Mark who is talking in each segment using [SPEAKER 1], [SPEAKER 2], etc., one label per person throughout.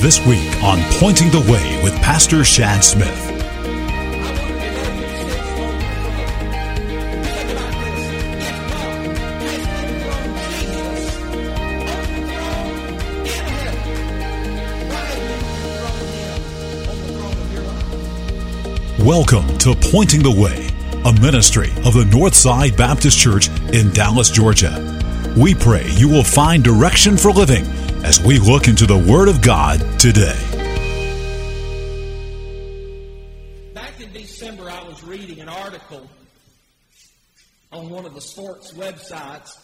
[SPEAKER 1] This week on Pointing the Way with Pastor Shad Smith. Welcome to Pointing the Way, a ministry of the Northside Baptist Church in Dallas, Georgia. We pray you will find direction for living as we look into the Word of God today.
[SPEAKER 2] Back in December, I was reading an article on one of the sports websites.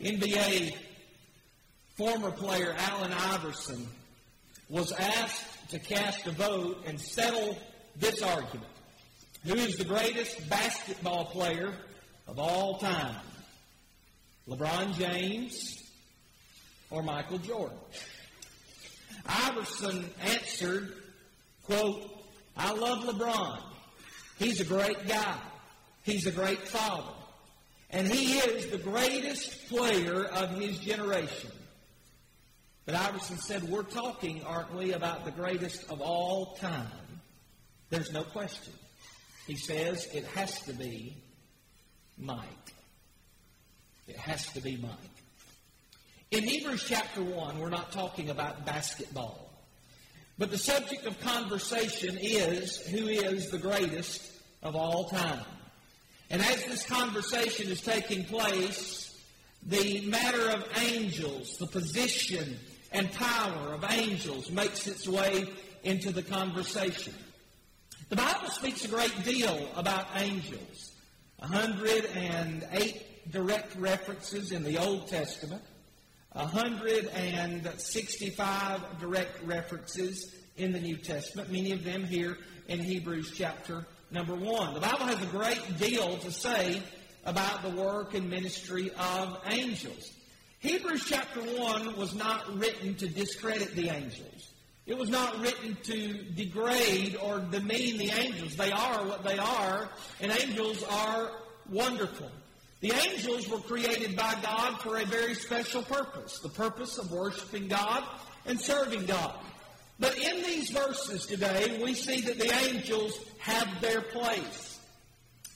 [SPEAKER 2] NBA former player Allen Iverson was asked to cast a vote and settle this argument. Who is the greatest basketball player of all time? LeBron James or Michael Jordan? Iverson answered, quote, I love LeBron. He's a great guy. He's a great father. And he is the greatest player of his generation. But Iverson said, We're talking, aren't we, about the greatest of all time? There's no question. He says it has to be Mike. It has to be Mike. In Hebrews chapter 1, we're not talking about basketball. But the subject of conversation is who is the greatest of all time. And as this conversation is taking place, the matter of angels, the position and power of angels makes its way into the conversation. The Bible speaks a great deal about angels. 108 direct references in the Old Testament, 165 direct references in the New Testament, many of them here in Hebrews chapter number 1. The Bible has a great deal to say about the work and ministry of angels. Hebrews chapter 1 was not written to discredit the angels. It was not written to degrade or demean the angels. They are what they are, and angels are wonderful. The angels were created by God for a very special purpose the purpose of worshiping God and serving God. But in these verses today, we see that the angels have their place.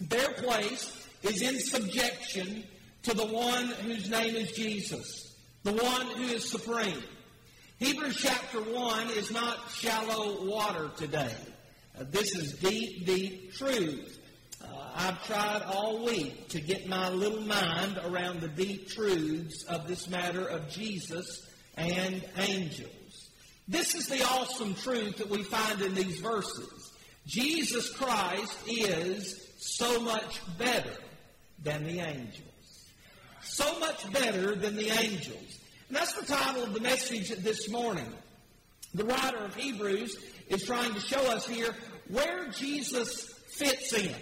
[SPEAKER 2] Their place is in subjection to the one whose name is Jesus, the one who is supreme. Hebrews chapter 1 is not shallow water today. Uh, this is deep, deep truth. I've tried all week to get my little mind around the deep truths of this matter of Jesus and angels. This is the awesome truth that we find in these verses. Jesus Christ is so much better than the angels. So much better than the angels. And that's the title of the message this morning. The writer of Hebrews is trying to show us here where Jesus fits in.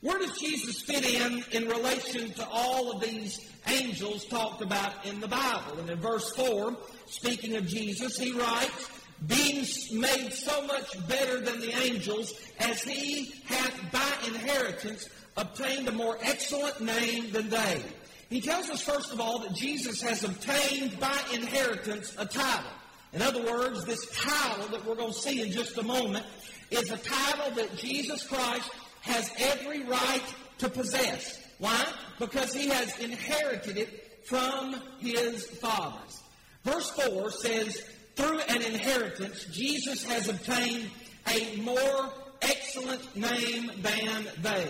[SPEAKER 2] Where does Jesus fit in in relation to all of these angels talked about in the Bible? And in verse 4, speaking of Jesus, he writes, Being made so much better than the angels, as he hath by inheritance obtained a more excellent name than they. He tells us, first of all, that Jesus has obtained by inheritance a title. In other words, this title that we're going to see in just a moment is a title that Jesus Christ has every right to possess. Why? Because he has inherited it from his fathers. Verse 4 says, through an inheritance, Jesus has obtained a more excellent name than they.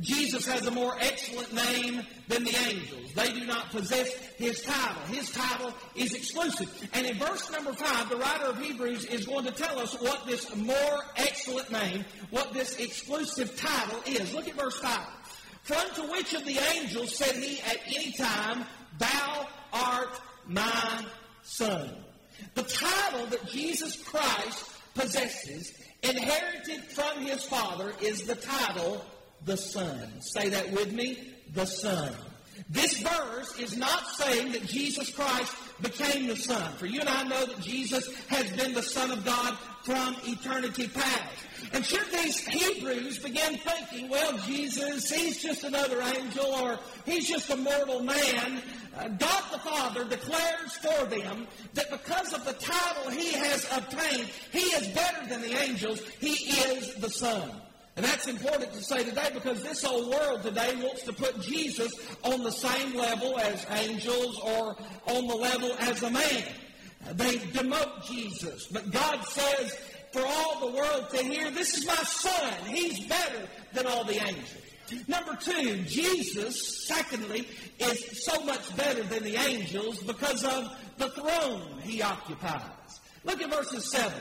[SPEAKER 2] Jesus has a more excellent name than the angels. They do not possess his title. His title is exclusive. And in verse number 5, the writer of Hebrews is going to tell us what this more excellent name, what this exclusive title is. Look at verse 5. For unto which of the angels said he at any time, Thou art my son? The title that Jesus Christ possesses, inherited from his Father, is the title the Son. Say that with me. The Son. This verse is not saying that Jesus Christ became the Son. For you and I know that Jesus has been the Son of God from eternity past. And should these Hebrews begin thinking, well, Jesus, he's just another angel or he's just a mortal man. Uh, God the Father declares for them that because of the title he has obtained, he is better than the angels. He is the Son. And that's important to say today because this whole world today wants to put Jesus on the same level as angels or on the level as a man. They demote Jesus. But God says for all the world to hear, this is my son. He's better than all the angels. Number two, Jesus, secondly, is so much better than the angels because of the throne he occupies. Look at verses 7,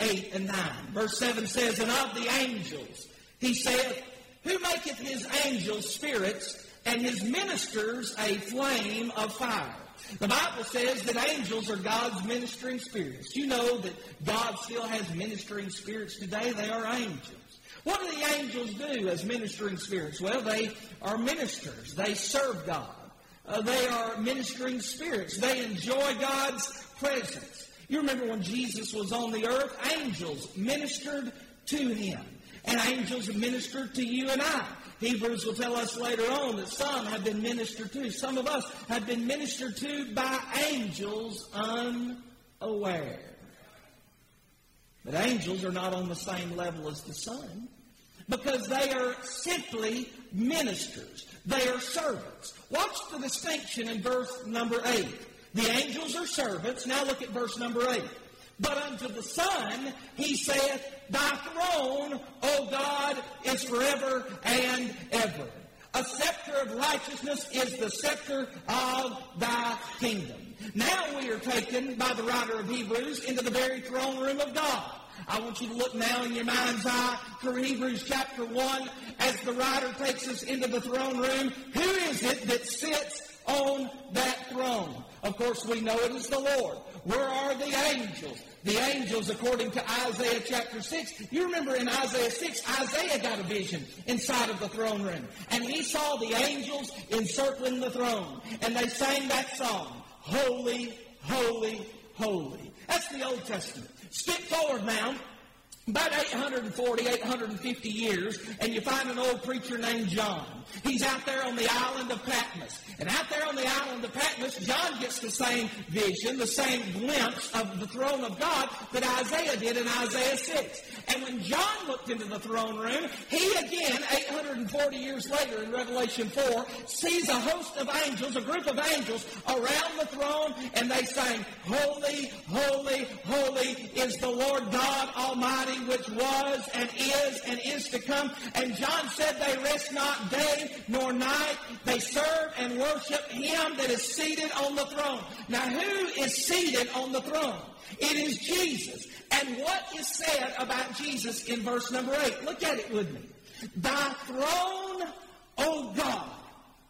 [SPEAKER 2] 8, and 9. Verse 7 says, And of the angels, he saith, Who maketh his angels spirits and his ministers a flame of fire? The Bible says that angels are God's ministering spirits. You know that God still has ministering spirits today. They are angels. What do the angels do as ministering spirits? Well, they are ministers. They serve God. Uh, they are ministering spirits. They enjoy God's presence. You remember when Jesus was on the earth, angels ministered to him. And angels minister to you and I. Hebrews will tell us later on that some have been ministered to. Some of us have been ministered to by angels unaware. But angels are not on the same level as the Son because they are simply ministers. They are servants. Watch the distinction in verse number 8. The angels are servants. Now look at verse number 8. But unto the Son he saith, Thy throne, O God, is forever and ever. A scepter of righteousness is the scepter of thy kingdom. Now we are taken by the writer of Hebrews into the very throne room of God. I want you to look now in your mind's eye to Hebrews chapter 1 as the writer takes us into the throne room. Who is it that sits on that throne? Of course, we know it is the Lord. Where are the angels? The angels, according to Isaiah chapter 6, you remember in Isaiah 6, Isaiah got a vision inside of the throne room. And he saw the angels encircling the throne. And they sang that song, Holy, Holy, Holy. That's the Old Testament. Skip forward now about 840, 850 years, and you find an old preacher named John. He's out there on the island of Patmos. And out there on the island of Patmos, John gets the same vision, the same glimpse of the throne of God that Isaiah did in Isaiah 6. And when John looked into the throne room, he again, 840 years later in Revelation 4, sees a host of angels, a group of angels around the throne, and they sang, Holy, holy, holy is the Lord God Almighty, which was and is and is to come. And John said they rest not day nor night. They serve and worship him that is seated on the throne. Now who is seated on the throne? It is Jesus. And what is said about Jesus in verse number 8? Look at it with me. Thy throne, O God.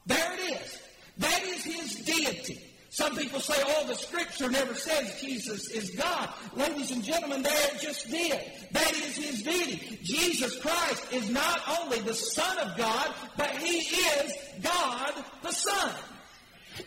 [SPEAKER 2] There it is. That is his deity. Some people say, oh, the scripture never says Jesus is God. Ladies and gentlemen, there it just did. That is his deity. Jesus Christ is not only the Son of God, but he is God the Son.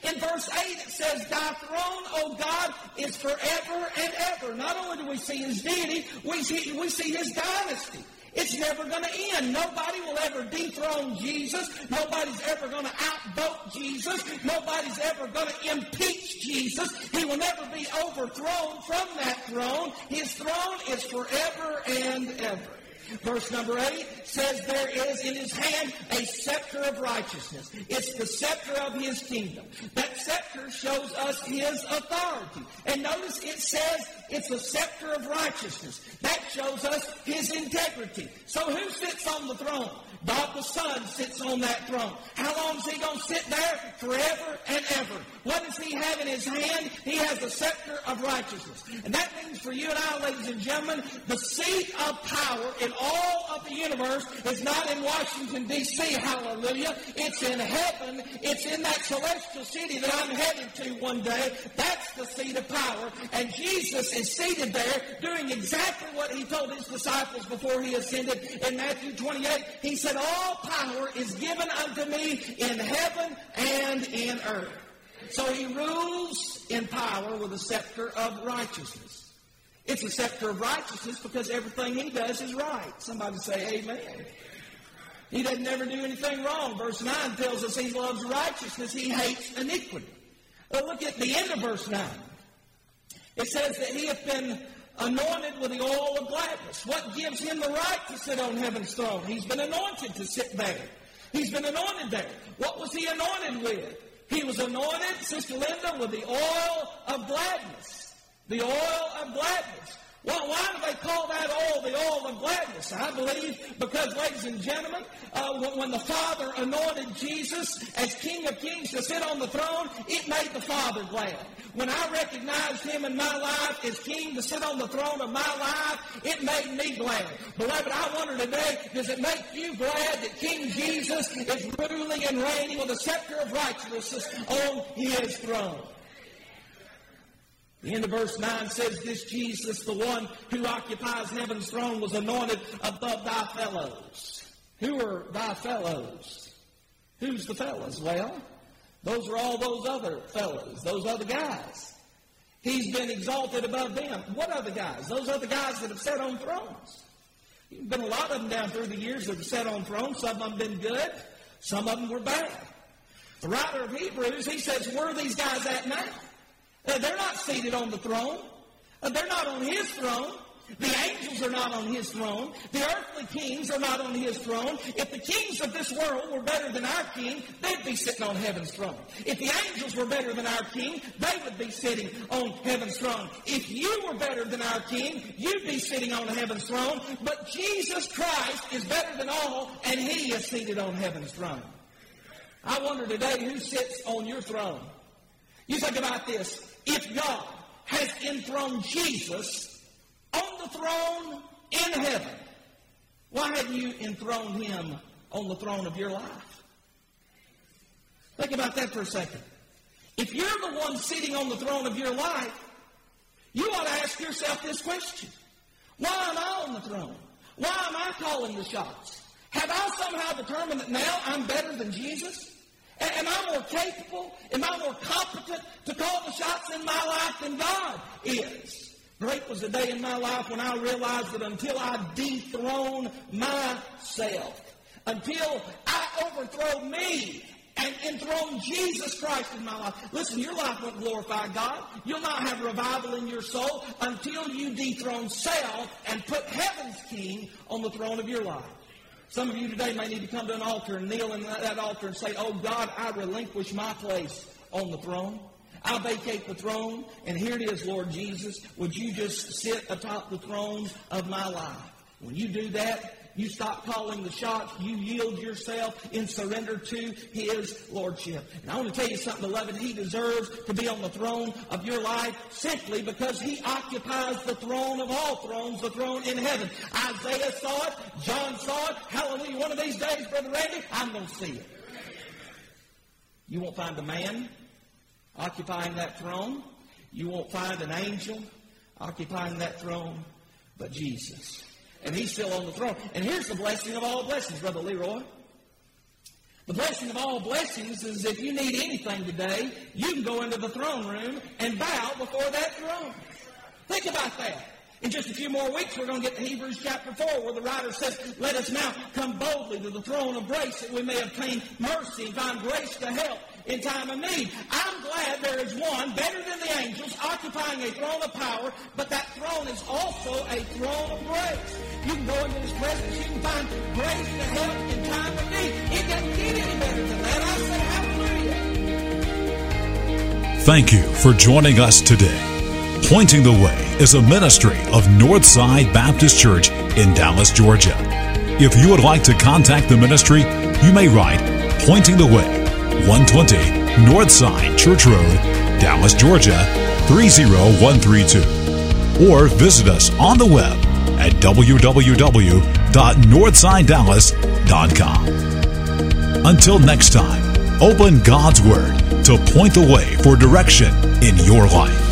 [SPEAKER 2] In verse 8 it says, Thy throne, O God, is forever and ever. Not only do we see his deity, we see, we see his dynasty. It's never going to end. Nobody will ever dethrone Jesus. Nobody's ever going to outvote Jesus. Nobody's ever going to impeach Jesus. He will never be overthrown from that throne. His throne is forever and ever. Verse number 8 says there is in his hand a scepter of righteousness. It's the scepter of his kingdom. That scepter shows us his authority. And notice it says it's a scepter of righteousness. That shows us his integrity. So who sits on the throne? God the Son sits on that throne. How long is he going to sit there? Forever and ever. What does he have in his hand? He has the scepter of righteousness. And that means for you and I, ladies and gentlemen, the seat of power in all of the universe is not in Washington, D.C., hallelujah. It's in heaven. It's in that celestial city that I'm headed to one day. That's the seat of power. And Jesus is seated there doing exactly what he told his disciples before he ascended in Matthew 28. He said, All power is given unto me in heaven and in earth. So he rules in power with a scepter of righteousness. It's a scepter of righteousness because everything he does is right. Somebody say amen. He doesn't ever do anything wrong. Verse 9 tells us he loves righteousness. He hates iniquity. But look at the end of verse 9. It says that he hath been anointed with the oil of gladness. What gives him the right to sit on heaven's throne? He's been anointed to sit there. He's been anointed there. What was he anointed with? He was anointed, Sister Linda, with the oil of gladness. The oil of gladness. Well, why do they call that oil the oil of gladness? I believe because, ladies and gentlemen, uh, when, when, the Father anointed Jesus as King of Kings to sit on the throne, it made the Father glad. When I recognized Him in my life as King to sit on the throne of my life, it made me glad. Beloved, I wonder today, does it make you glad that King Jesus is ruling and reigning with a scepter of righteousness on His throne? The end of verse 9 says, This Jesus, the one who occupies heaven's throne, was anointed above thy fellows. Who are thy fellows? Who's the fellows? Well, those are all those other fellows, those other guys. He's been exalted above them. What other guys? Those other guys that have sat on thrones. There's been a lot of them down through the years that have sat on thrones. Some of them been good, some of them were bad. The writer of Hebrews, he says, where are these guys at now? They're not seated on the throne. Uh, they're not on his throne. The angels are not on his throne. The earthly kings are not on his throne. If the kings of this world were better than our king, they'd be sitting on heaven's throne. If the angels were better than our king, they would be sitting on heaven's throne. If you were better than our king, you'd be sitting on heaven's throne. But Jesus Christ is better than all, and he is seated on heaven's throne. I wonder today who sits on your throne. You think about this. If God has enthroned Jesus on the throne in heaven, why haven't you enthroned him on the throne of your life? Think about that for a second. If you're the one sitting on the throne of your life, you ought to ask yourself this question. Why am I on the throne? Why am I calling the shots? Have I somehow determined that now I'm better than Jesus? Am I more capable? Am I more competent to call the shots in my life than God is? Great was the day in my life when I realized that until I dethrone myself, until I overthrow me and enthrone Jesus Christ in my life. Listen, your life won't glorify God. You'll not have revival in your soul until you dethrone self and put heaven's king on the throne of your life. Some of you today may need to come to an altar and kneel in that altar and say, Oh God, I relinquish my place on the throne. I vacate the throne, and here it is, Lord Jesus. Would you just sit atop the throne of my life? When you do that, you stop calling the shots. You yield yourself in surrender to His Lordship. And I want to tell you something, beloved. He deserves to be on the throne of your life simply because He occupies the throne of all thrones, the throne in heaven. Isaiah saw it. John saw it. Hallelujah. One of these days, Brother Randy, I'm going to see it. You won't find a man occupying that throne. You won't find an angel occupying that throne, but Jesus and he's still on the throne. And here's the blessing of all blessings, Brother Leroy. The blessing of all blessings is if you need anything today, you can go into the throne room and bow before that throne. Think about that. In just a few more weeks, we're going to get to Hebrews chapter 4, where the writer says, Let us now come boldly to the throne of grace that we may obtain mercy and find grace to help in time of need. I'm glad there is one better than the angels occupying a throne of power, but that throne is also a throne of grace. You can go into his presence, you can find grace to help in time of need. It doesn't get any better than that. I say hallelujah.
[SPEAKER 1] Thank you for joining us today. Pointing the Way is a ministry of Northside Baptist Church in Dallas, Georgia. If you would like to contact the ministry, you may write Pointing the Way 120 Northside Church Road, Dallas, Georgia 30132. Or visit us on the web at www.northsidedallas.com. Until next time, open God's Word to point the way for direction in your life.